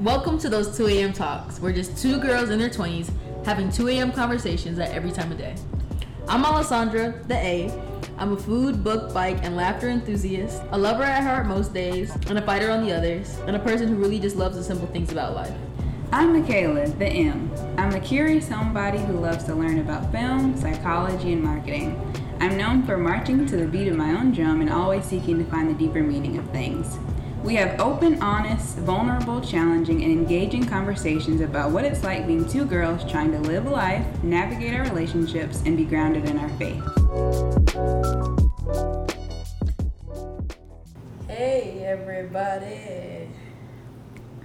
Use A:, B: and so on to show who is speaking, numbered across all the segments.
A: Welcome to those 2 a.m. talks. We're just two girls in their 20s having 2 a.m. conversations at every time of day. I'm Alessandra, the A. I'm a food, book, bike, and laughter enthusiast, a lover at heart most days, and a fighter on the others, and a person who really just loves the simple things about life.
B: I'm Mikalah, the M. I'm a curious homebody who loves to learn about film, psychology, and marketing. I'm known for marching to the beat of my own drum and always seeking to find the deeper meaning of things. We have open, honest, vulnerable, challenging, and engaging conversations about what it's like being two girls trying to live a life, navigate our relationships, and be grounded in our faith.
A: Hey, everybody.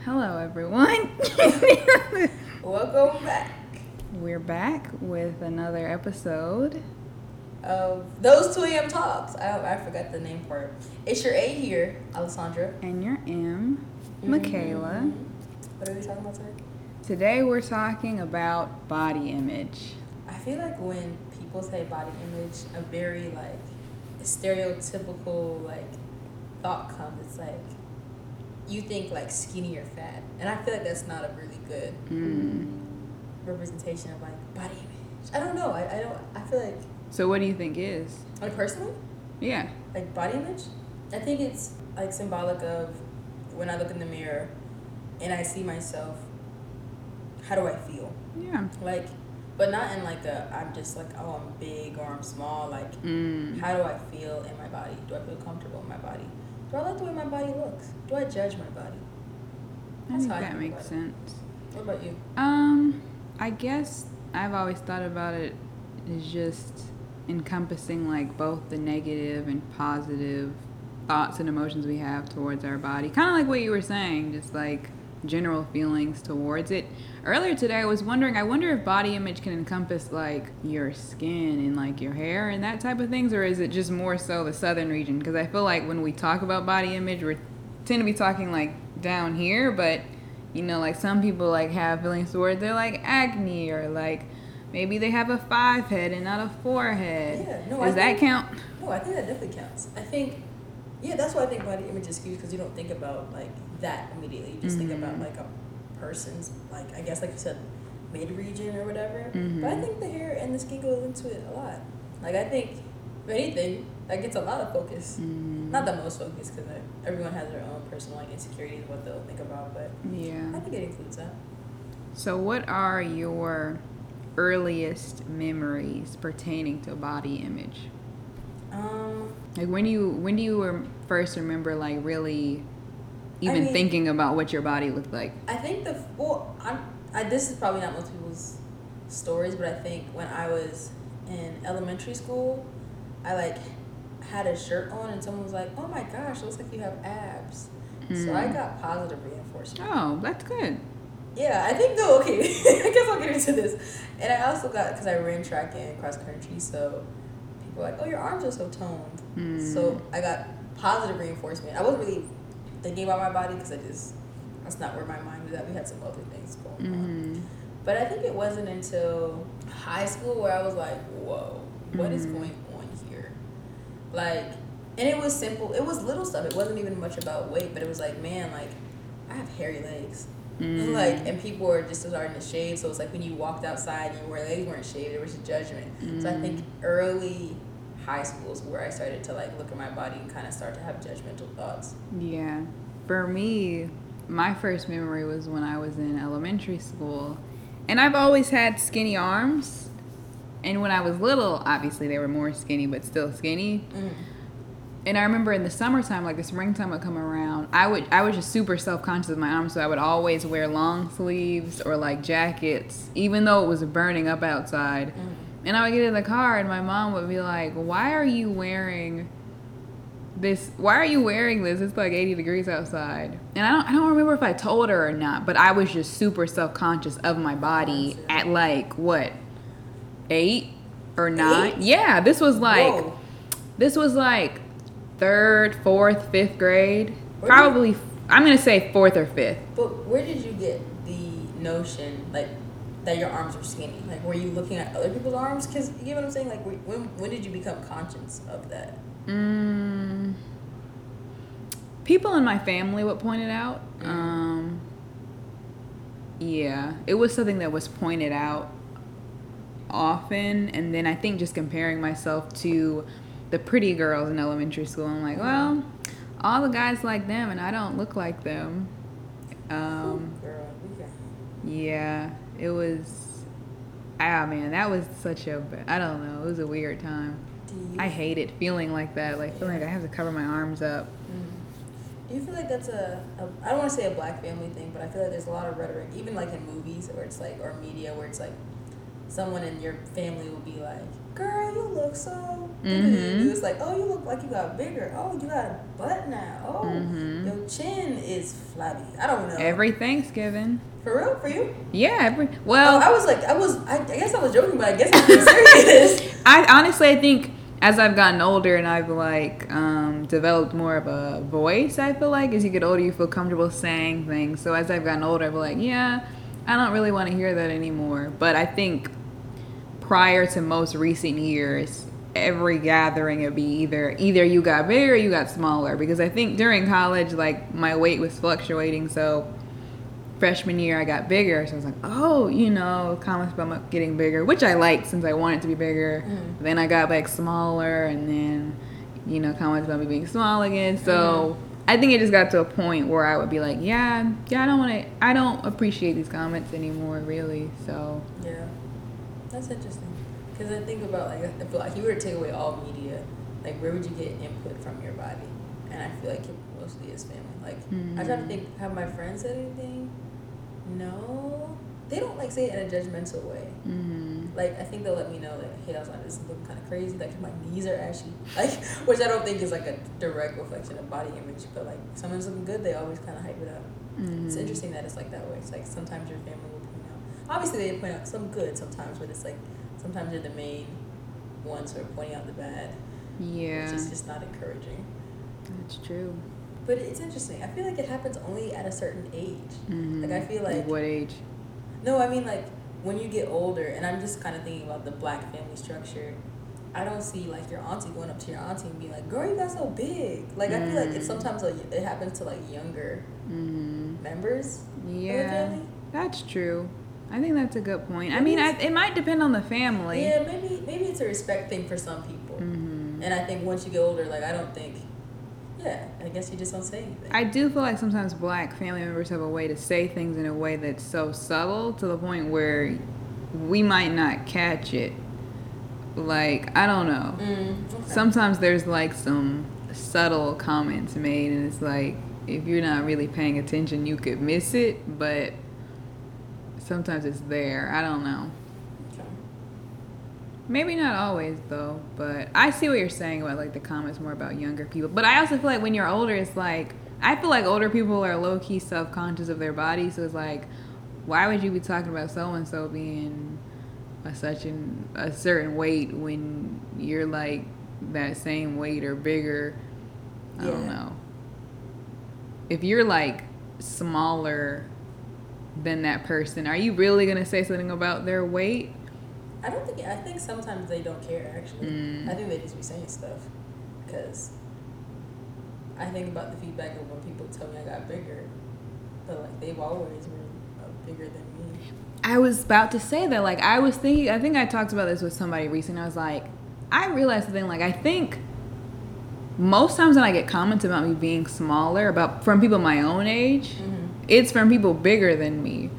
B: Hello, everyone.
A: Welcome back
B: We're back with another episode.
A: of those 2 a.m. talks. I, I forgot the name for it. It's your A here, Alessandra.
B: And your M, mm-hmm. Mikalah.
A: What are we talking about today?
B: Today we're talking about body image.
A: I feel like when people say body image, a very like stereotypical like thought comes. It's like you think like skinny or fat, and I feel like that's not a really good
B: Mm.
A: representation of like body image. I don't know. I, I don't. I feel like
B: So, what do you think is?
A: like personally,
B: Yeah.
A: like body image. I think it's like symbolic of when I look in the mirror and I see myself. How do I feel?
B: Yeah.
A: Like, but not in like a I'm just like oh I'm big or I'm small. Like
B: Mm.
A: How do I feel in my body? Do I feel comfortable in my body? Do I like the way my body looks? Do I judge my body?
B: I
A: That's
B: think
A: how I
B: that
A: think
B: makes
A: about it.
B: sense.
A: What about you?
B: Um, I guess I've always thought about it as just encompassing like both the negative and positive thoughts and emotions we have towards our body. Kind of like what you were saying, just like general feelings towards it. Earlier today, I was wondering, I wonder if body image can encompass like your skin and like your hair and that type of things, or is it just more so the southern region? Because I feel like when we talk about body image, we tend to be talking like down here, but you know, like some people like have feelings towards they're like acne or like maybe they have a five head and not a forehead.
A: Yeah, no, I
B: Does that
A: think-
B: count?
A: No, I think that definitely counts. I think, yeah, that's why I think body image is huge because you don't think about like that immediately. You just think about mm-hmm. like a person's like I guess like you said mid region or whatever. Mm-hmm. But I think the hair and the skin goes into it a lot. Like I think if anything that gets a lot of focus. Mm-hmm. Not the most focus because everyone has their own personal like insecurities what they'll think about, but
B: yeah, I
A: think it includes that.
B: So, what are your earliest memories pertaining to body image?
A: Um,
B: Like when do you when do you first remember like really even
A: mean-
B: thinking about what your body looked like?
A: I think the well, I'm. I, this is probably not most people's stories, but I think when I was in elementary school, I like had a shirt on, and someone was like, "Oh my gosh, it looks like you have abs." So I hmm. got positive reinforcement.
B: Oh, that's good.
A: Yeah, I think though. Okay, I guess I'll get into this. And I also got because I ran track and cross country, so people were like, "Oh, your arms are so toned." So hmm. I got positive reinforcement. I wasn't really thinking about my body because I just that's not where my mind was at. We had some other things going on. Mm-hmm. But I think it wasn't until high school where I was like, "Whoa, what is mm-hmm. going on here?" Like, and it was simple. It was little stuff. It wasn't even much about weight, but it was like, man, like I have hairy legs. Like, mm-hmm. and people were just starting to shave. So it's like when you walked outside and your legs weren't shaved, there was a judgment. So I think early high school is where I started to like look at my body and kind of start to have judgmental thoughts.
B: Yeah. For me, my first memory was when I was in elementary school. And I've always had skinny arms. And when I was little, obviously they were more skinny, but still skinny. Mm-hmm. And I remember in the summertime, like the springtime would come around, I would I was just super self conscious of my arms, so I would always wear long sleeves or like jackets, even though it was burning up outside. Mm-hmm. And I would get in the car, and my mom would be like, "Why are you wearing this? Why are you wearing this? It's like 80 degrees outside." And I don't I don't remember if I told her or not, but I was just super self conscious of my body at like what eight or nine.
A: Eight?
B: Yeah, this was like
A: Whoa.
B: this was like third, fourth, fifth grade.
A: Where
B: Probably, I'm gonna say fourth or fifth.
A: But where did you get the notion, like, that your arms were skinny? Like, were you looking at other people's arms? Because you know what I'm saying. Like, when when did you become conscious of that?
B: Mm, people in my family would point it out.
A: Mm.
B: Um, yeah, it was something that was pointed out often, and then I think just comparing myself to the pretty girls in elementary school, I'm like, well, all the guys like them, and I don't look like them. Um, yeah, it was. Ah man, that was such a. I don't know. It was a weird time. I hated feeling like that. Like feeling like I have to cover my arms up.
A: Mm. Do you feel like that's a, a I don't want to say a black family thing, but I feel like there's a lot of rhetoric, even like in movies where it's like or media where it's like someone in your family will be like, "Girl, you look so."
B: Mhm.
A: It's like, "Oh, you look like you got bigger. Oh, you got a butt now. Oh,
B: Mhm.
A: your chin is flabby." I don't know.
B: Every Thanksgiving.
A: for real for you.
B: Yeah, every
A: Oh,
B: well,
A: I was like, I was. I, I guess I was joking, but I guess I'm serious.
B: I honestly I think as I've gotten older and I've like um, developed more of a voice, I feel like as you get older you feel comfortable saying things. So as I've gotten older, I'm like, yeah, I don't really want to hear that anymore. But I think prior to most recent years, every gathering it'd be either either you got bigger or you got smaller. Because I think during college like my weight was fluctuating. So freshman year I got bigger. So I was like oh you know comments about getting bigger which I liked since I wanted to be bigger.
A: Mm.
B: then I got back smaller and then you know comments about me being small again. So I think it just got to a point where I would be like yeah yeah I don't want to I don't appreciate these comments anymore really. So
A: Yeah, that's interesting. Because I think about like I feel like if you were to take away all media, like where would you get input from your body? And I feel like it mostly is family. Like I try to
B: Mhm.
A: think, have my friends said anything? No, they don't like say it in a judgmental way.
B: mm,
A: Like I think they'll let me know that hey, I was like, this is looking kind of crazy. Like my knees are ashy. Like which I don't think is like a direct reflection of body image, but like if someone's looking good, they always kind of hype it up. It's
B: mhm.
A: interesting that it's like that way. It's like sometimes your family will point out. Obviously, they point out some good sometimes, but it's like sometimes they're the main ones who are pointing out the bad,
B: yeah
A: which is just not encouraging.
B: that's true
A: But it's interesting. I feel like it happens only at a certain age.
B: Mhm.
A: Like I feel like
B: what age
A: no, I mean like when you get older, and I'm just kind of thinking about the black family structure. I don't see like your auntie going up to your auntie and being like, "Girl, you got so big." Like I feel like it's
B: Mm.
A: sometimes like it happens to like younger
B: mm-hmm.
A: members of the
B: Yeah,
A: family.
B: that's true. I think that's a good point. I mean, I, it might depend on the family.
A: Yeah, maybe maybe it's a respect thing for some people.
B: hmm
A: And I think once you get older, like I don't think, yeah, I guess you just don't say anything.
B: I do feel like sometimes black family members have a way to say things in a way that's so subtle to the point where we might not catch it. Like, I don't know.
A: Mm, okay.
B: Sometimes there's like some subtle comments made, and it's like, if you're not really paying attention, you could miss it, but sometimes it's there. I don't know.
A: Okay.
B: Maybe not always though, but I see what you're saying about like the comments more about younger people. But I also feel like when you're older, it's like I feel like older people are low key self conscious of their body, so it's like, why would you be talking about so and so being a such an a certain weight when you're like that same weight or bigger? I don't know. If you're like smaller than that person, are you really gonna say something about their weight?
A: I don't think. I think sometimes they don't care. Actually,
B: Mm.
A: I think they just be saying stuff because I think about the feedback of when people tell me I got bigger, but like they've always been uh, bigger than me.
B: I was about to say that. Like, I was thinking, I think I talked about this with somebody recently. I was like, I realized something. Like, I think most times when I get comments about me being smaller, about from people my own age,
A: Mm-hmm.
B: It's from people bigger than me.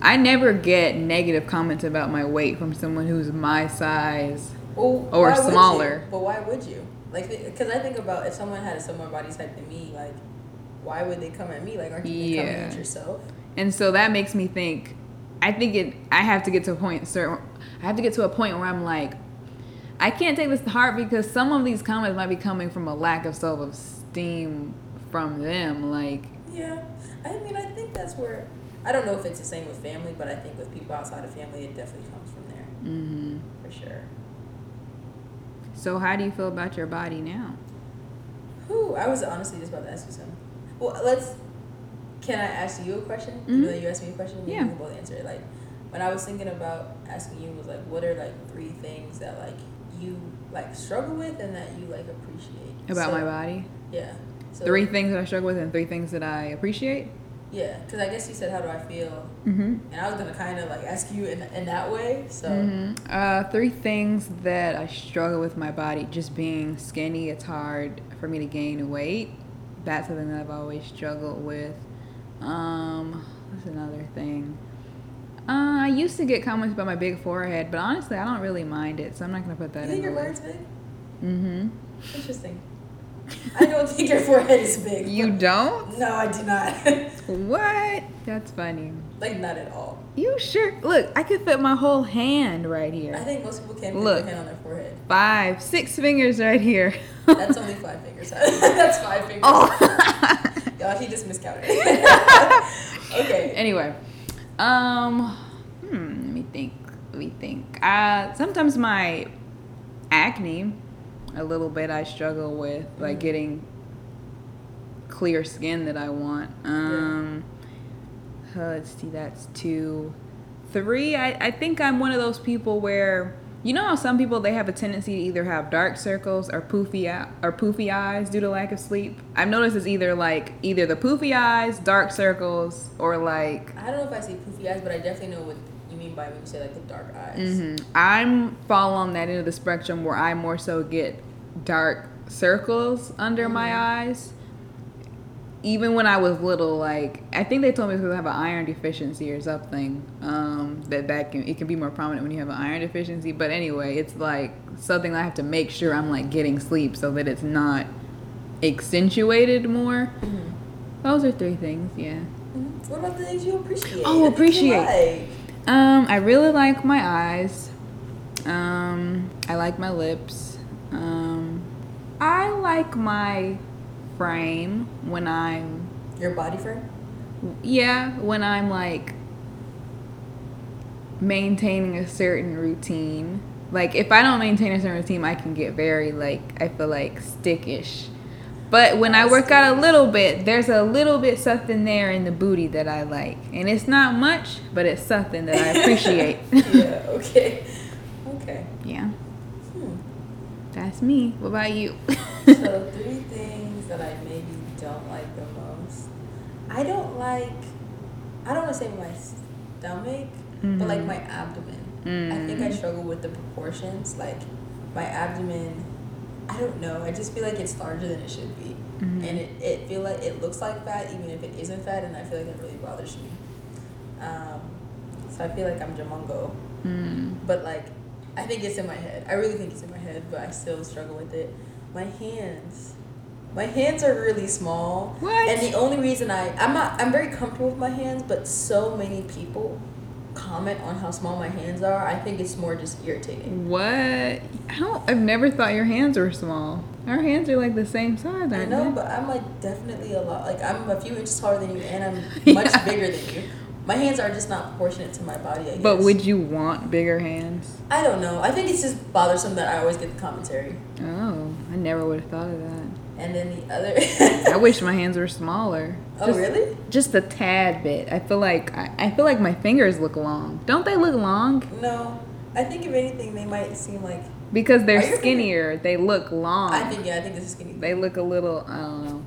B: I never get negative comments about my weight from someone who's my size.
A: Well,
B: Or
A: why would you?
B: smaller.
A: But why would you? Like, because I think about if someone had a similar body type to me, like, why would they come at me? Like, aren't you coming at yourself?
B: And so that makes me think. I think it. I have to get to a point. Certain. I have to get to a point where I'm like, I can't take this to heart because some of these comments might be coming from a lack of self esteem from them. Like,
A: Yeah, I mean, I think that's where I don't know if it's the same with family, but I think with people outside of family, it definitely comes from there
B: hmm
A: for sure.
B: so how do you feel about your body now?
A: Who I was honestly just about to ask you something. Well, let's. Can I ask you a question? You know,
B: Mhm.
A: you asked me a question.
B: Yeah.
A: We can both answer it. Like, when I was thinking about asking you was like, what are like three things that like you like struggle with and that you like appreciate
B: About
A: So-
B: my body.
A: Yeah. So,
B: Three things that I struggle with and three things that I appreciate.
A: Yeah, because I guess you said how do I feel,
B: Mm-hmm.
A: and I was gonna kind of like ask you in in that way. So
B: hmm Uh, three things that I struggle with my body. Just being skinny, it's hard for me to gain weight. That's something that I've always struggled with. Um, what's another thing? Uh, I used to get comments about my big forehead, but honestly, I don't really mind it, so I'm not gonna put that.
A: you
B: that
A: think
B: in
A: your forehead's big?
B: Mm-hmm.
A: Interesting. I don't think your forehead is big.
B: You don't?
A: No, I do not.
B: What? That's funny.
A: like not at all.
B: You sure? Look, I could fit my whole hand right here.
A: I think most people can't put
B: Look.
A: their hand on their forehead.
B: Five, six fingers right here.
A: That's only five fingers. That's five fingers.
B: oh.
A: Y'all, he just miscounted. okay.
B: anyway, um, hmm, let me think. Let me think. Uh, sometimes my acne, a little bit, I struggle with, like
A: Mhm.
B: getting clear skin that I want. Um, uh, let's see, that's two. Three, I, I think I'm one of those people where you know how some people they have a tendency to either have dark circles or poofy eye- or poofy eyes due to lack of sleep. I've noticed it's either like either the poofy eyes, dark circles, or like
A: I don't know if I see poofy eyes, but I definitely know what mean by when you say like the dark eyes.
B: hmm I'm fall on that end of the spectrum where I more so get dark circles under my
A: Mhm.
B: eyes. Even when I was little, like I think they told me because I have an iron deficiency or something. Um, that that can it can be more prominent when you have an iron deficiency. But anyway, it's like something I have to make sure I'm like getting sleep so that it's not accentuated more.
A: Mhm.
B: Those are three things, yeah.
A: Mhm. What about the things you appreciate?
B: Oh, appreciate. Um, I really like my eyes. Um, I like my lips. Um, I like my frame when I'm?
A: Your body frame?
B: yeah, when I'm like maintaining a certain routine. Like if I don't maintain a certain routine, I can get very like I feel like stickish. But when I work out a little bit, there's a little bit something there in the booty that I like. And it's not much, but it's something that I appreciate.
A: yeah, okay. Okay.
B: yeah.
A: Hmm.
B: That's me. What about you?
A: So three things that I maybe don't like the most. I don't like I don't want to say my stomach, but like
B: Mhm.
A: my abdomen. I think I
B: Mm.
A: struggle with the proportions. Like my abdomen, I don't know. I just feel like it's larger than it should be,
B: Mhm.
A: and it, it feel like it looks like fat even if it isn't fat, and I feel like it really bothers me. Um, so I feel like I'm Jamongo,
B: Mm.
A: but like I think it's in my head. I really think it's in my head, but I still struggle with it. My hands. My hands are really small.
B: What?
A: And the only reason I I'm not I'm very comfortable with my hands, but so many people comment on how small my hands are. I think it's more just irritating.
B: What? I don't. I've never thought your hands were small. Our hands are like the same size,
A: I know,
B: they?
A: but I'm like definitely a lot. Like I'm a few inches taller than you, and I'm
B: Yeah.
A: much bigger than you. My hands are just not proportionate to my body. I guess.
B: But would you want bigger hands?
A: I don't know. I think it's just bothersome that I always get the commentary.
B: Oh, I never would have thought of that.
A: And then the other.
B: I wish my hands were smaller.
A: Oh
B: Just-
A: really?
B: Just a tad bit. I feel like I, I feel like my fingers look long. Don't they look long?
A: No. I think if anything, they might seem like.
B: Because they're skinnier, they look long.
A: I think yeah. I think this is skinny.
B: they look a little. I don't know.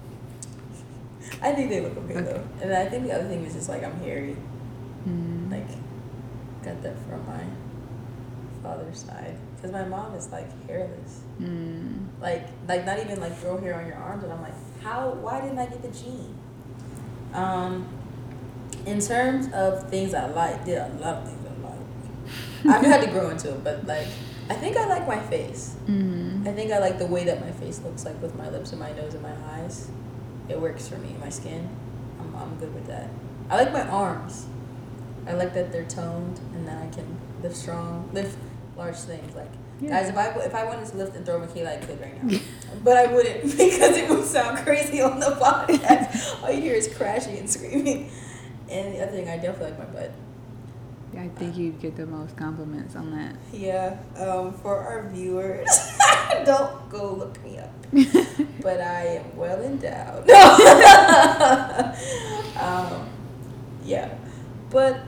A: I think they look okay
B: Okay.
A: though. And I think the other thing is just like I'm hairy.
B: Hmm.
A: Like, got that from my side. Because my mom is like hairless.
B: Hmm.
A: Like, like not even like grow hair on your arms. And I'm like, how? Why didn't I get the gene? Um, in terms of things I like, there are a lot of things I like. I've had to grow into it, but like, I think I like my face.
B: Hmm.
A: I think I like the way that my face looks like with my lips and my nose and my eyes. It works for me. My skin, I'm, I'm good with that. I like my arms. I like that they're toned and that I can lift strong, lift large things. Like
B: Yeah.
A: guys, if I if I wanted to lift and throw Mikalah, I could right now, but I wouldn't because it would sound crazy on the podcast. All you hear is crashing and screaming. And the other thing, I definitely like my butt.
B: I think you'd get the most compliments on that.
A: Yeah. Um, for our viewers, don't go look me up. but I am well endowed. No. um, yeah, but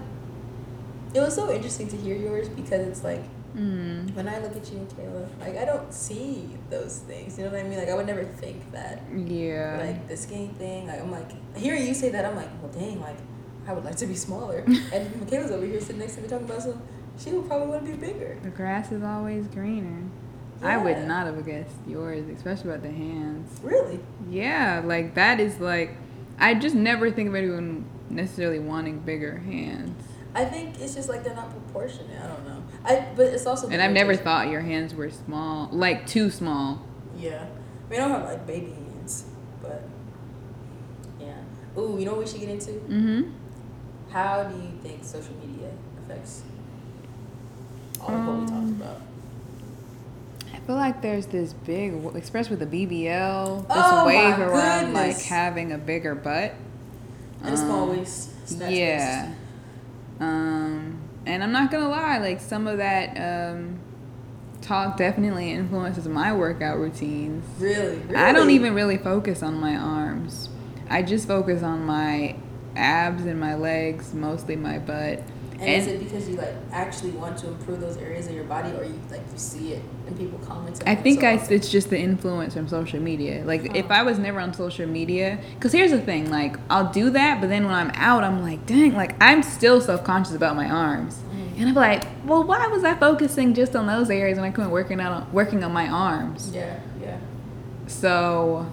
A: It was so interesting to hear yours because it's like
B: Mm.
A: when I look at you Kayla, like I don't see those things. You know what I mean? Like I would never think that.
B: Yeah.
A: Like the skinny thing. Like I'm like hearing you say that, I'm like, well, dang, like I would like to be smaller. and Mikalah's over here sitting next to me talking about some. She would probably want to be bigger.
B: the grass is always greener. I would not have guessed yours, especially about the hands.
A: Really?
B: Yeah, like that is like I just never think of anyone necessarily wanting bigger hands.
A: I think it's just like they're not proportionate. I don't know. I but it's also.
B: And I've never thought your hands were small, like too small.
A: Yeah, I mean I don't have like baby hands, but yeah. Ooh, you know what we should get into?
B: Mm-hmm.
A: How do you think social media affects all of what we talked
B: Um,
A: about?
B: I feel like there's this big, especially with the BBL, this
A: Oh
B: wave around like having a bigger butt.
A: And a small
B: Um,
A: waist.
B: yeah.
A: waist.
B: Um, and I'm not gonna lie, like some of that um, talk definitely influences my workout routines.
A: Really, really.
B: I don't even really focus on my arms. I just focus on my abs and my legs, mostly my butt.
A: And, is it because you like actually want to improve those areas of your body, or you like you see it and people comment?
B: I think
A: so
B: I,
A: often?
B: it's just the influence from social media. Like, if I was never on social media, because here's the thing, like, I'll do that, but then when I'm out, I'm like, dang, like, I'm still self conscious about my arms.
A: Mm.
B: And I'm like, well, why was I focusing just on those areas when I couldn't working out on, working on my arms?
A: Yeah, yeah.
B: So,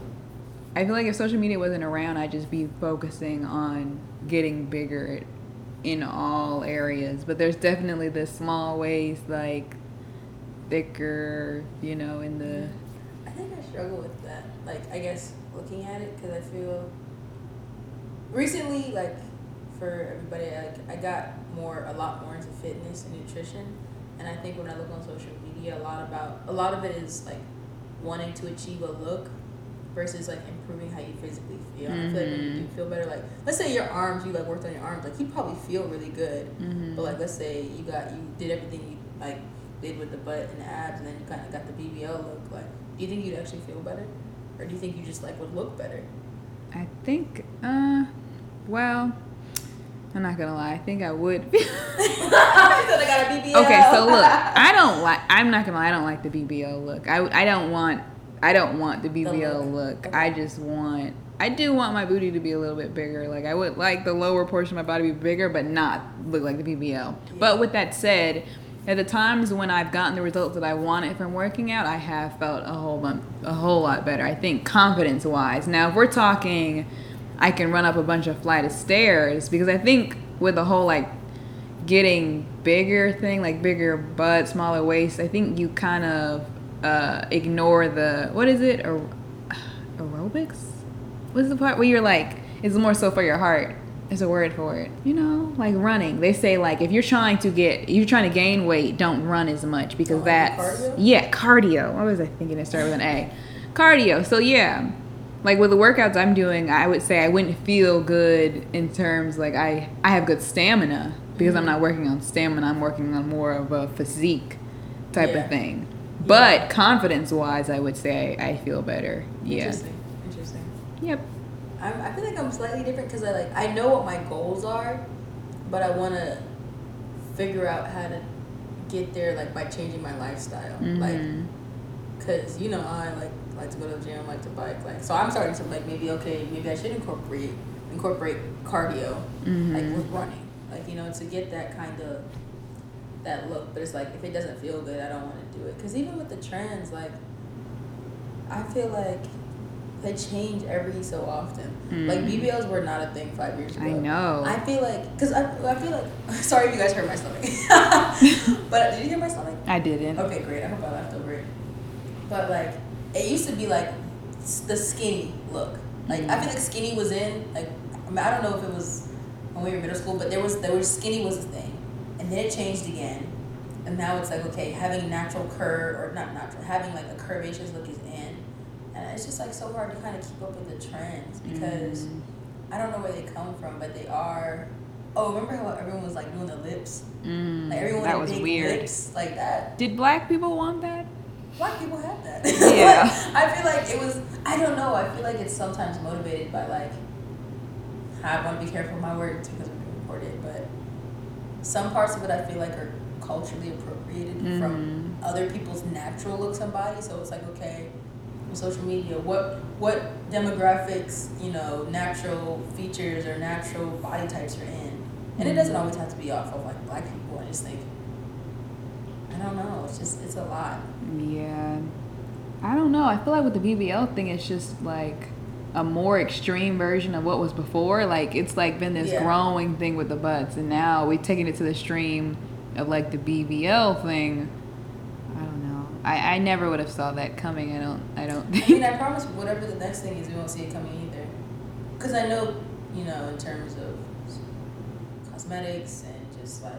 B: I feel like if social media wasn't around, I'd just be focusing on getting bigger in all areas. But there's definitely the small ways, like thicker, you know, in the.
A: I think I struggle with that. Like, I guess looking at it because I feel recently, like, for everybody, like, I got more, a lot more into fitness and nutrition, and I think when I look on social media, a lot about, a lot of it is like wanting to achieve a look versus like improving how you physically feel. And I feel like when you do feel better, like, let's say your arms, you like worked on your arms, like, you probably feel really good.
B: Mhm.
A: But like, let's say you got you did everything you like did with the butt and the abs, and then you kind of got the BBL look. Like, do you think you'd actually feel better, or do you think you just like would look better?
B: I think, uh, well, I'm not gonna lie. I think I would.
A: I said I got a BBL.
B: Okay, so look, I don't like. I'm not gonna lie. I don't like the BBL look. I, I don't want. I don't want the BBL look.
A: Okay.
B: I just want. I do want my booty to be a little bit bigger. Like I would like the lower portion of my body to be bigger, but not look like the BBL. But with that said, at the times when I've gotten the results that I wanted from working out, I have felt a whole bunch, a whole lot better. I think confidence wise. Now, if we're talking, I can run up a bunch of flight of stairs because I think with the whole like getting bigger thing, like bigger butt, smaller waist, I think you kind of uh, ignore the what is it? Aer- aerobics? What's the part where you're like it's more so for your heart? There's a word for it. You know, like running. They say like if you're trying to get, you're trying to gain weight, don't run as much because
A: Oh,
B: that's
A: cardio?
B: yeah, cardio. What was I thinking? It started with an A. Cardio. So yeah, like with the workouts I'm doing, I would say I wouldn't feel good in terms like I I have good stamina because I'm not working on stamina. I'm working on more of a physique type
A: Yeah.
B: of thing. But confidence wise, I would say I, I feel better. Yeah.
A: Interesting. Interesting.
B: Yep.
A: I'm, I feel like I'm slightly different because I like I know what my goals are, but I want to figure out how to get there like by changing my lifestyle. Like
B: Mhm.
A: Cause you know I like like to go to the gym, like to bike, like so I'm starting to like maybe okay maybe I should incorporate incorporate cardio
B: Mhm.
A: like with running, like you know to get that kind of that look. But it's like if it doesn't feel good, I don't want to do it. Cause even with the trends, like I feel like they change every so often. Like
B: Mm.
A: BBLs were not a thing five years ago.
B: I know.
A: I feel like cause I I feel like sorry if you guys heard my stomach, but did you hear my stomach?
B: I didn't.
A: Okay, great. I hope I laughed over it. But like, it used to be like the skinny look. Like I feel like skinny was in. Like I, mean, I don't know if it was when we were in middle school, but there was there was skinny was a thing, and then it changed again, and now it's like okay, having natural curve or not natural, having like a curvaceous look is in, and it's just like so hard to kind of keep up with the trends because
B: Mm.
A: I don't know where they come from, but they are. Oh, remember how everyone was like doing the lips?
B: Mm,
A: Like everyone
B: that
A: had
B: was
A: big
B: weird.
A: lips like that.
B: Did black people want that?
A: Black people have that.
B: Yeah.
A: I feel like it was. I don't know. I feel like it's sometimes motivated by like. I want to be careful with my words because we're being recorded, but some parts of it I feel like are culturally appropriated
B: Mm-hmm.
A: from other people's natural looks and bodies. So it's like okay, social media, what what demographics, you know, natural features or natural body types you're in, and it doesn't always have to be off of like black people. I just think I don't know. It's just it's a lot.
B: Yeah. I don't know. I feel like with the BBL thing, it's just like a more extreme version of what was before. Like it's like been this
A: Yeah.
B: growing thing with the butts, and now we've taken it to the extreme of like the BBL thing. I don't know. I, I never would have saw that coming. I don't. I don't
A: I mean. I promise whatever the next thing is, we won't see it coming either. Because I know, you know, in terms of cosmetics and just like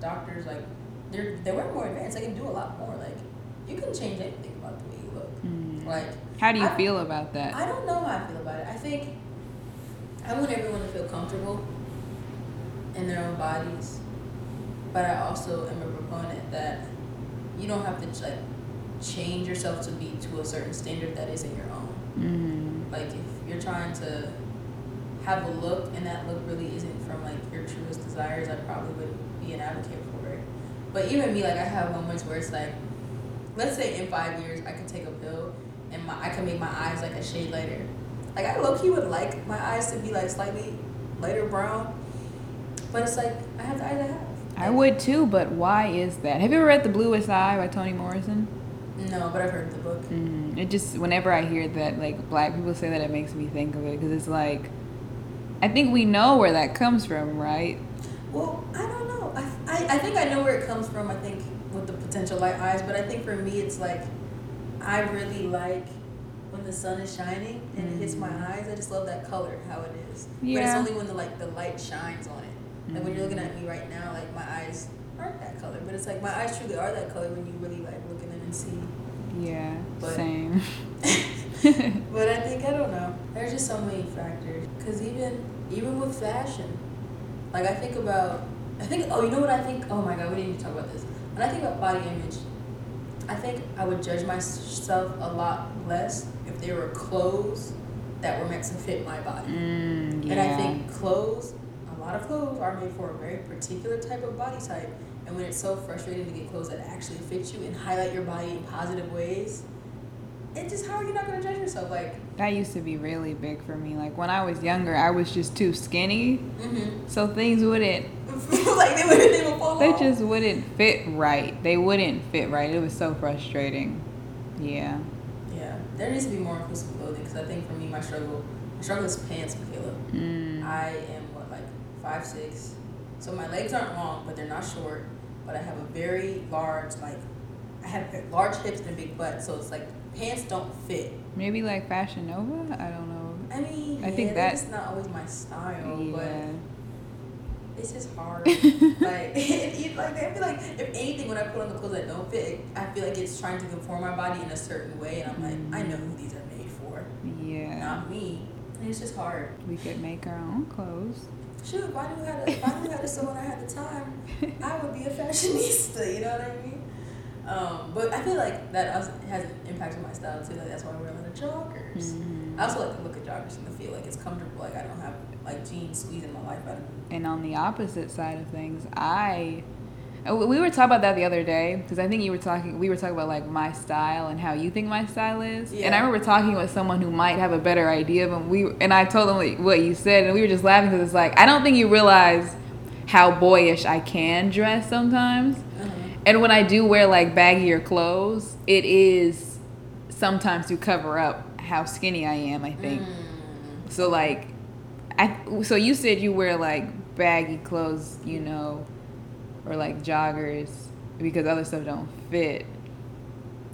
A: doctors, like they're they were more advanced. They can do a lot more. Like you can change anything about the way. Like
B: How do you
A: I-
B: feel about that?
A: I don't know how I feel about it. I think I want everyone to feel comfortable in their own bodies, but I also am a proponent that you don't have to like change yourself to be to a certain standard that isn't your own.
B: Mm.
A: Like if you're trying to have a look and that look really isn't from like your truest desires, I probably wouldn't be an advocate for it. But even me, like I have moments where it's like, let's say in five years I could take a pill and my I can make my eyes like a shade lighter. Like I low key would like my eyes to be like slightly lighter brown, but it's like I have the eyes I have.
B: I would too, but why is that? Have you ever read The Bluest Eye by Toni Morrison?
A: No, but I've heard the book.
B: Mm, it just whenever I hear that like black people say that, it makes me think of it because it's like, I think we know where that comes from, right?
A: Well, I don't know. I, I, I think I know where it comes from. I think with the potential light eyes, but I think for me, it's like I really like when the sun is shining and it hits my mm. eyes. I just love that color, how it is. Yeah. But it's only when the like the light shines on it. Like when you're looking at me mm. right now, like my eyes aren't that color, but it's like my eyes truly are that color when you really like look in them and see.
B: Yeah,
A: But-
B: same.
A: But I think I don't know. There's just so many factors. Cause even even with fashion, like I think about, I think oh you know what I think? Oh my god, we didn't even talk about this. When I think about body image, I think I would judge myself a lot less if there were clothes that were meant to fit my body.
B: Mm, yeah.
A: And I think clothes, a lot of clothes are made for a very particular type of body type. And when it's so frustrating to get clothes that actually fit you and highlight your body in positive ways, it just how are you not gonna judge yourself? Like,
B: that used to be really big for me. Like when I was younger, I was just too skinny,
A: mm-hmm.
B: so things wouldn't.
A: like they would they would fall
B: They
A: off.
B: just wouldn't fit right. They wouldn't fit right. It was so frustrating. Yeah.
A: yeah. There needs to be more inclusive clothing because I think for me my struggle, my struggle is pants, Mikalah.
B: Mm.
A: I am what like five six, so my legs aren't long, but they're not short. But I have a very large like, I have large hips and a big butt, so it's like pants don't fit.
B: Maybe like Fashion Nova. I don't know.
A: I mean,
B: I
A: yeah,
B: think
A: they're
B: that-
A: just not always my style,
B: Yeah.
A: but it's just hard. like, it, like I feel like if anything, when I put on the clothes that don't fit, I feel like it's trying to conform my body in a certain way, and I'm like, I know who these are made for,
B: yeah.
A: not me. And it's just hard.
B: We could make our own clothes.
A: Shoot, if I knew how to, if I knew how to sew when I had the time, I would be a fashionista. You know what I mean? Um, but I feel like that has impacted my style too. Like that's why I wear a lot of joggers.
B: Mhm.
A: I also like to look at joggers and the feel like it's comfortable. Like I don't have like jeans squeezing my life out of me.
B: And on the opposite side of things, I uh, we were talking about that the other day because I think you were talking. We were talking about like my style and how you think my style is. Yeah. And I remember talking with someone who might have a better idea of them. We and I told them like, what you said, and we were just laughing because it's like I don't think you realize how boyish I can dress sometimes.
A: Uh-huh.
B: And when I do wear like baggier clothes, it is sometimes to cover up how skinny I am. I think.
A: Mm.
B: So like, I so you said you wear like baggy clothes, you know, or like joggers because other stuff don't fit.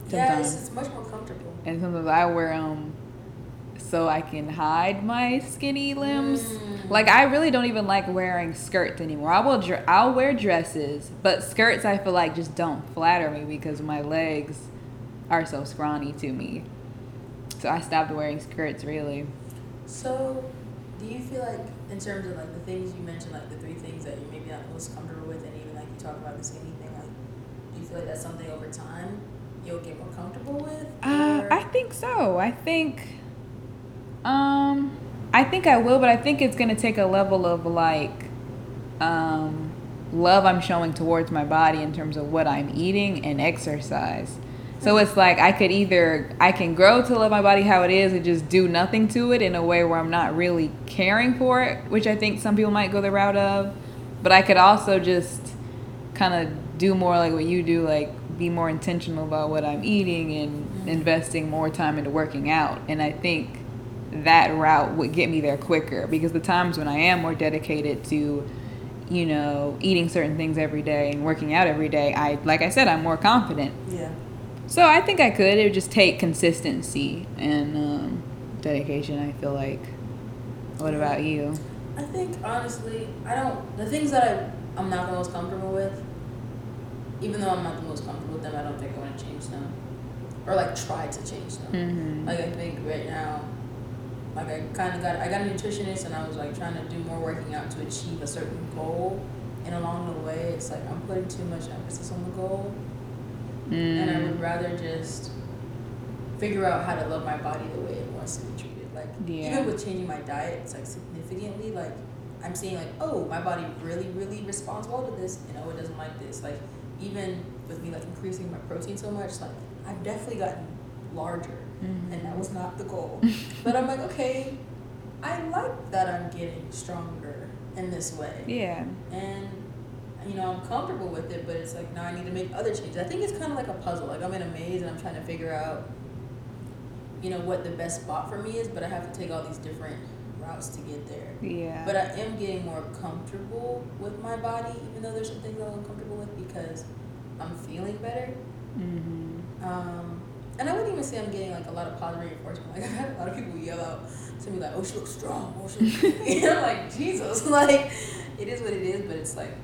A: Yeah, it's,
B: Sometimes,
A: it's much more comfortable.
B: and sometimes I wear them so I can hide my skinny limbs.
A: Mm.
B: Like I really don't even like wearing skirts anymore. I will dr- I'll wear dresses, but skirts I feel like just don't flatter me because my legs are so scrawny to me. So I stopped wearing skirts really.
A: So, do you feel like, in terms of like the things you mentioned, like the three things that you're maybe not most comfortable with, and even like you talk about the skinny thing, like, do you feel like that's something over time you'll get more comfortable with?
B: Uh, I think so. I think, um, I think I will, but I think it's gonna take a level of like, um, love I'm showing towards my body in terms of what I'm eating and exercise. So it's like I could either I can grow to love my body how it is and just do nothing to it in a way where I'm not really caring for it, which I think some people might go the route of. But I could also just kind of do more like what you do, like be more intentional about what I'm eating and mm-hmm. investing more time into working out. And I think that route would get me there quicker because the times when I am more dedicated to you know eating certain things every day and working out every day I like I said I'm more confident
A: yeah
B: so I think I could. It would just take consistency and um, dedication. I feel like. What about you?
A: I think honestly, I don't. The things that I I'm not the most comfortable with, even though I'm not the most comfortable with them, I don't think I want to change them, or like try to change them. Mm-hmm. Like I think right now, like I kind of got I got a nutritionist and I was like trying to do more working out to achieve a certain goal, and along the way, it's like I'm putting too much emphasis on the goal Mm. And I would rather just figure out how to love my body the way it wants to be treated. Like yeah. even with changing my diet, it's like significantly like I'm seeing like, oh, my body really, really responds well to this, and oh, it doesn't like this. Like even with me like increasing my protein so much, like I've definitely gotten larger, mm-hmm. and that was not the goal. but I'm like, okay, I like that I'm getting stronger in this way.
B: Yeah.
A: And you know, I'm comfortable with it, but it's like now I need to make other changes. I think it's kind of like a puzzle. Like I'm in a maze and I'm trying to figure out, you know, what the best spot for me is, but I have to take all these different routes to get there.
B: Yeah.
A: But I am getting more comfortable with my body, even though there's some things I'm uncomfortable with because I'm feeling better. Mm-hmm. Um, and I wouldn't even say I'm getting like a lot of positive reinforcement. Like I've had a lot of people yell out to me like, "Oh, she looks strong." Oh, she looks. and I'm like, Jesus, like it is what it is, but it's like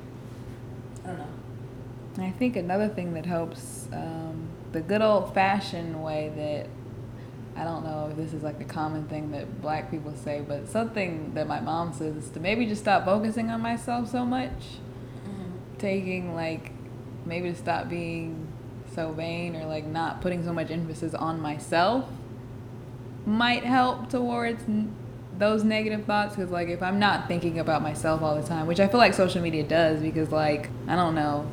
A: I don't know.
B: I think another thing that helps um, the good old fashioned way that I don't know if this is like a common thing that black people say, but something that my mom says is to maybe just stop focusing on myself so much. Mm-hmm. Taking like maybe to stop being so vain or like not putting so much emphasis on myself might help towards those negative thoughts because like if i'm not thinking about myself all the time which i feel like social media does because like i don't know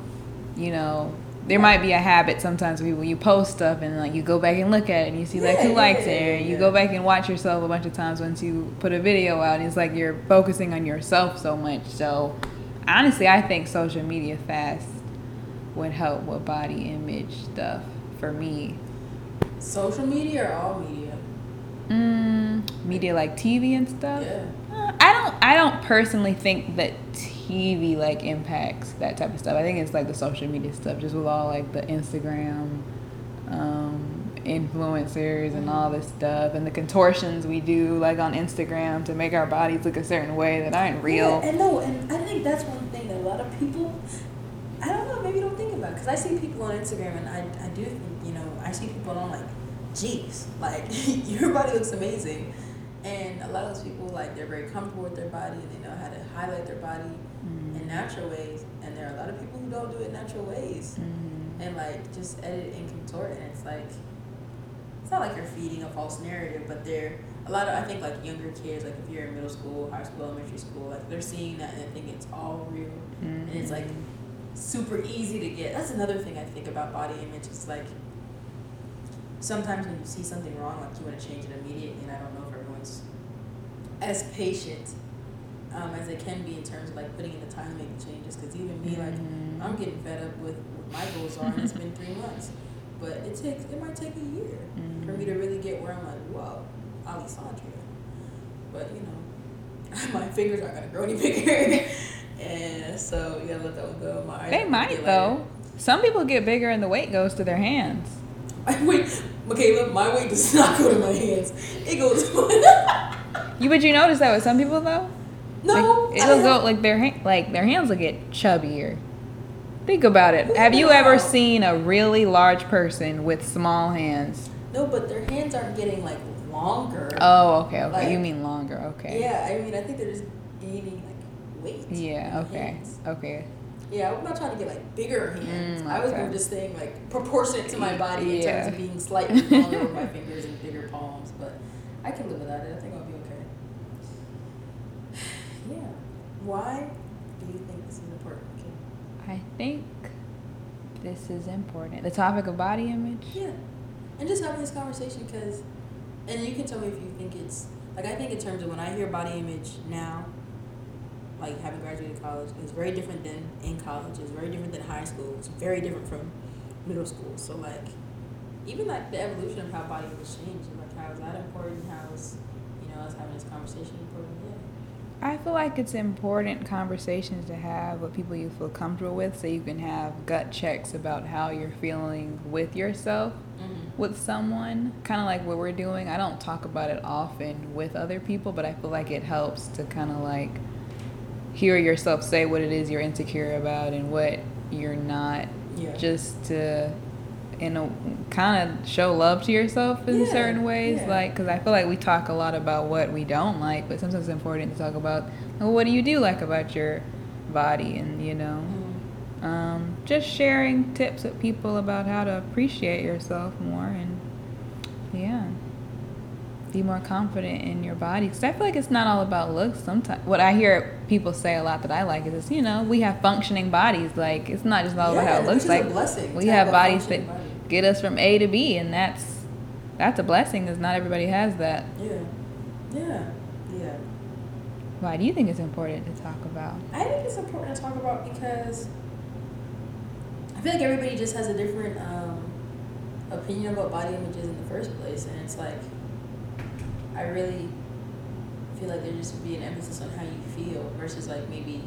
B: you know there might be a habit sometimes when you post stuff and like you go back and look at it and you see like who likes it and you go back and watch yourself a bunch of times once you put a video out and it's like you're focusing on yourself so much. So honestly i think social media fast would help with body image stuff for me.
A: Social media or all media
B: Mm, media like TV and stuff.
A: Yeah.
B: Uh, I don't. I don't personally think that TV like impacts that type of stuff. I think it's like the social media stuff, just with all like the Instagram um, influencers and all this stuff, and the contortions we do like on Instagram to make our bodies look a certain way that aren't real.
A: Yeah, and no, and I think that's one thing that a lot of people. I don't know. Maybe don't think about because I see people on Instagram, and I, I do think you know I see people on like geez, like your body looks amazing. And a lot of those people, like, they're very comfortable with their body and they know how to highlight their body mm-hmm. in natural ways. And there are a lot of people who don't do it natural ways. Mm-hmm. And, like, just edit and contort. And it's like, it's not like you're feeding a false narrative, but they're, a lot of, I think, like, younger kids, like, if you're in middle school, high school, elementary school, like, they're seeing that and they think it's all real. Mm-hmm. And it's, like, super easy to get. That's another thing I think about body image. It's like, sometimes when you see something wrong, like you want to change it immediately, and I don't know if everyone's as patient um, as they can be in terms of like putting in the time to make the changes. Because even me, like, mm-hmm. I'm getting fed up with what my goals are, and it's been three months. But it takes it might take a year mm-hmm. for me to mm-hmm. really get where I'm like, whoa, Alessandra. But you know, my fingers aren't gonna grow any bigger. and so you gotta let that one go. My
B: they might though. Some people get bigger and the weight goes to their hands.
A: Wait, Mikalah, my weight does not go to my hands. It goes.
B: you but you notice that with some people though.
A: No,
B: like, it'll go like their like their hands will get chubbier. Think about it. Have you ever seen a really large person with small hands?
A: No, but their hands aren't getting like longer.
B: Oh, okay, okay. Like, you mean longer? Okay.
A: Yeah, I mean, I think they're just gaining like weight.
B: Yeah. Okay. Okay.
A: Yeah, I'm not trying to get like bigger hands. Mm, okay. I was more just saying like proportionate to my body yeah. in terms of being slightly longer with my fingers and bigger palms. But I can live without it. I think I'll be okay. Yeah. Why do you think this is important?
B: I think this is important. The topic of body image.
A: Yeah, and just having this conversation because, and you can tell me if you think it's like I think in terms of when I hear body image now, like having graduated college, it's very different than in college. It's very different than high school. It's very different from middle school. So like, even like the evolution of how body image changed, like how is that important? How is you know us having this conversation important? Yeah.
B: I feel like it's important conversations to have with people you feel comfortable with so you can have gut checks about how you're feeling with yourself
A: Mm-hmm.
B: with someone. Kind of like what we're doing. I don't talk about it often with other people, but I feel like it helps to kind of like hear yourself say what it is you're insecure about and what you're not
A: Yeah.
B: just to in a kind of show love to yourself in
A: Yeah,
B: certain ways
A: yeah.
B: like because i feel like we talk a lot about what we don't like but sometimes it's important to talk about well, what do you do like about your body and you know
A: Mhm.
B: um, just sharing tips with people about how to appreciate yourself more and yeah be more confident in your body because i feel like it's not all about looks sometimes what i hear people say a lot that i like is you know we have functioning bodies like it's not just all about how it looks like we have
A: have
B: bodies that
A: body.
B: get us from a to b and that's that's a blessing because not everybody has that
A: Yeah. Yeah. Yeah.
B: why do you think it's important to talk about
A: I think it's important to talk about because I feel like everybody just has a different um, opinion about body images in the first place, and it's like I really feel like there just would be an emphasis on how you feel versus like maybe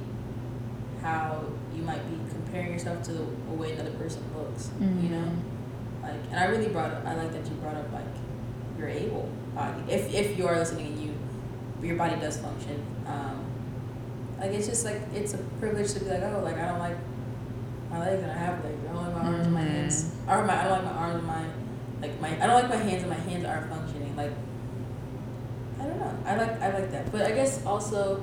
A: how you might be comparing yourself to the way another person looks. You know, like, and I really brought up. I like that you brought up like your able body. If if you are listening and you your body does function. Um, like it's just like it's a privilege to be like, oh, like I don't like my legs and I have legs. I don't like my arms and my
B: Mhm.
A: hands. Or my I don't like my arms and my like my I don't like my hands and my hands aren't functioning. Like I. I like I like that. But I guess also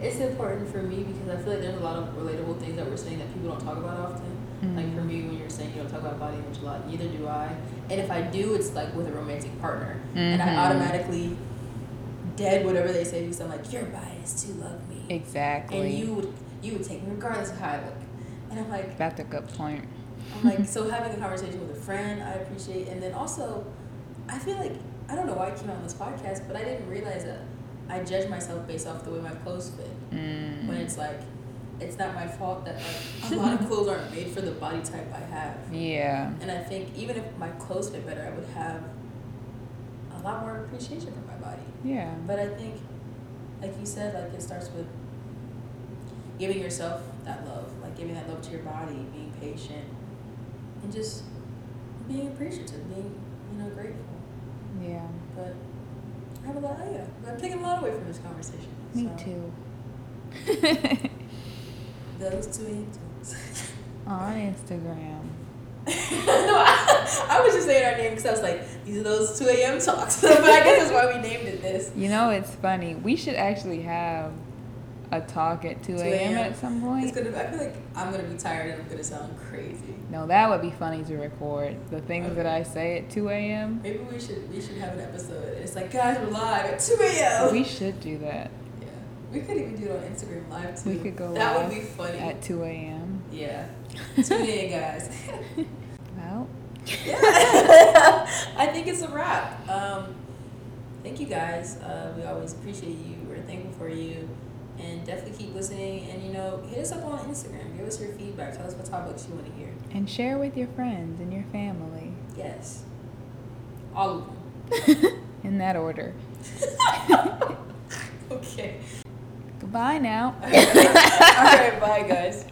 A: it's important for me because I feel like there's a lot of relatable things that we're saying that people don't talk about often. Like for me, when you're saying you don't talk about body image a lot, neither do I. And if I do, it's like with a romantic partner, and I
B: Mhm.
A: automatically dead whatever they say to you. So I'm like, you're biased to love me,
B: exactly
A: and you would you would take me regardless of how I look. And I'm like,
B: that's a good point
A: I'm like, so having a conversation with a friend, I appreciate, and then also, I feel like I don't know why I came out on this podcast, but I didn't realize that I judge myself based off the way my clothes fit.
B: mm.
A: When it's like, it's not my fault that like a lot of clothes aren't made for the body type I have.
B: yeah
A: And I think even if my clothes fit better, I would have a lot more appreciation for my body.
B: yeah
A: But I think, like you said, like it starts with giving yourself that love, like giving that love to your body, being patient, and just being appreciative, being you know grateful.
B: Yeah
A: But I have a lot. Yeah, I'm taking a lot away from this conversation.
B: me
A: so,
B: too
A: Those two answers.
B: on instagram
A: no, I, I was just saying our name because I was like, these are those 2 a.m. talks. but I guess that's why we named it this.
B: You know, it's funny. We should actually have a talk at 2
A: 2 a.m.
B: at some
A: It's
B: point.
A: gonna. I feel like I'm gonna be tired and I'm gonna sound crazy.
B: No, that would be funny to record. The things that I say at 2 a.m.
A: Maybe we should we should have an episode. It's like guys, we're live at 2 a.m.
B: We should do that
A: yeah, we could even do it on Instagram live too.
B: We could go
A: That
B: live
A: would be funny.
B: at 2 a.m.
A: yeah, tune in, guys.
B: Well,
A: yeah, I think it's a wrap. Um, thank you guys. Uh, we always appreciate you. We're thankful for you. And definitely keep listening. And you know, hit us up on Instagram. Give us your feedback. Tell us what topics you want to hear.
B: and share with your friends and your family
A: Yes, all of them.
B: in that order.
A: okay.
B: Goodbye now.
A: All right, bye guys.